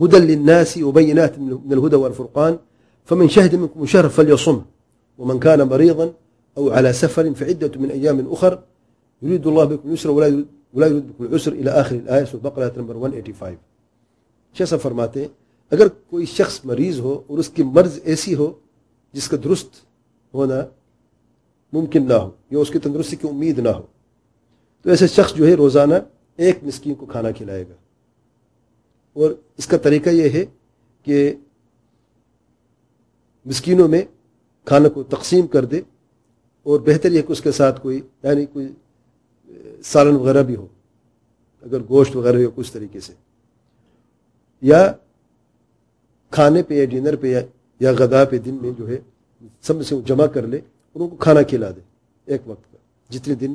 هدى للناس وبينات من الهدى والفرقان فمن شهد منكم شهر فليصم ومن كان مريضا أو على سفر فعدة من أيام أخر يريد الله بكم يسر ولا يريد, ولا يريد بكم العسر. إلى آخر الآية سورة بقرة نمبر 185 شیسا فرماتے ہیں اگر کوئی شخص مریض ہو اور اس کی مرض ایسی ہو جس کا درست ہونا ممکن نہ ہو یا اس کی تندرستی کی امید نہ ہو تو ایسے شخص جو ہے روزانہ ایک مسکین کو کھانا کھلائے گا۔ اور اس کا طریقہ یہ ہے کہ مسکینوں میں کھانا کو تقسیم کر دے اور بہتر یہ کہ اس کے ساتھ کوئی یعنی کوئی سالن وغیرہ بھی ہو، اگر گوشت وغیرہ ہو، کچھ طریقے سے۔ یا کھانے پہ یا ڈنر پہ یا غذا پہ دن میں جو ہے، سب سے جمع کر لے اور ان کو کھانا کھلا دے ایک وقت کا جتنے دن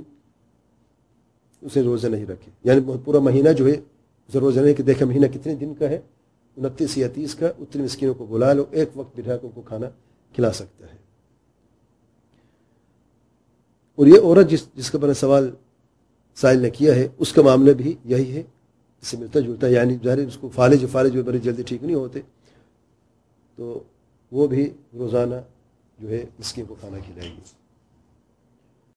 اسے روزہ نہیں رکھے۔ یعنی پورا مہینہ جو ہے روزہ نہیں کہ دیکھا مہینہ کتنے دن کا ہے، انتیس یا تیس کا، اتنی مسکینوں کو بلا لو، ایک وقت بٹھا کر ان کو کھانا کھلا سکتا ہے۔ اور یہ عورت جس جس کا بنا سوال سائل نے کیا ہے، اس کا معاملہ بھی یہی ہے۔ اس سے ملتا جلتا ہے یعنی ظاہر اس کو فالج فالج بڑے جلدی ٹھیک نہیں ہوتے۔ تو وہ بھی روزانہ جو ہے مسکین کو کھانا کھلائے گی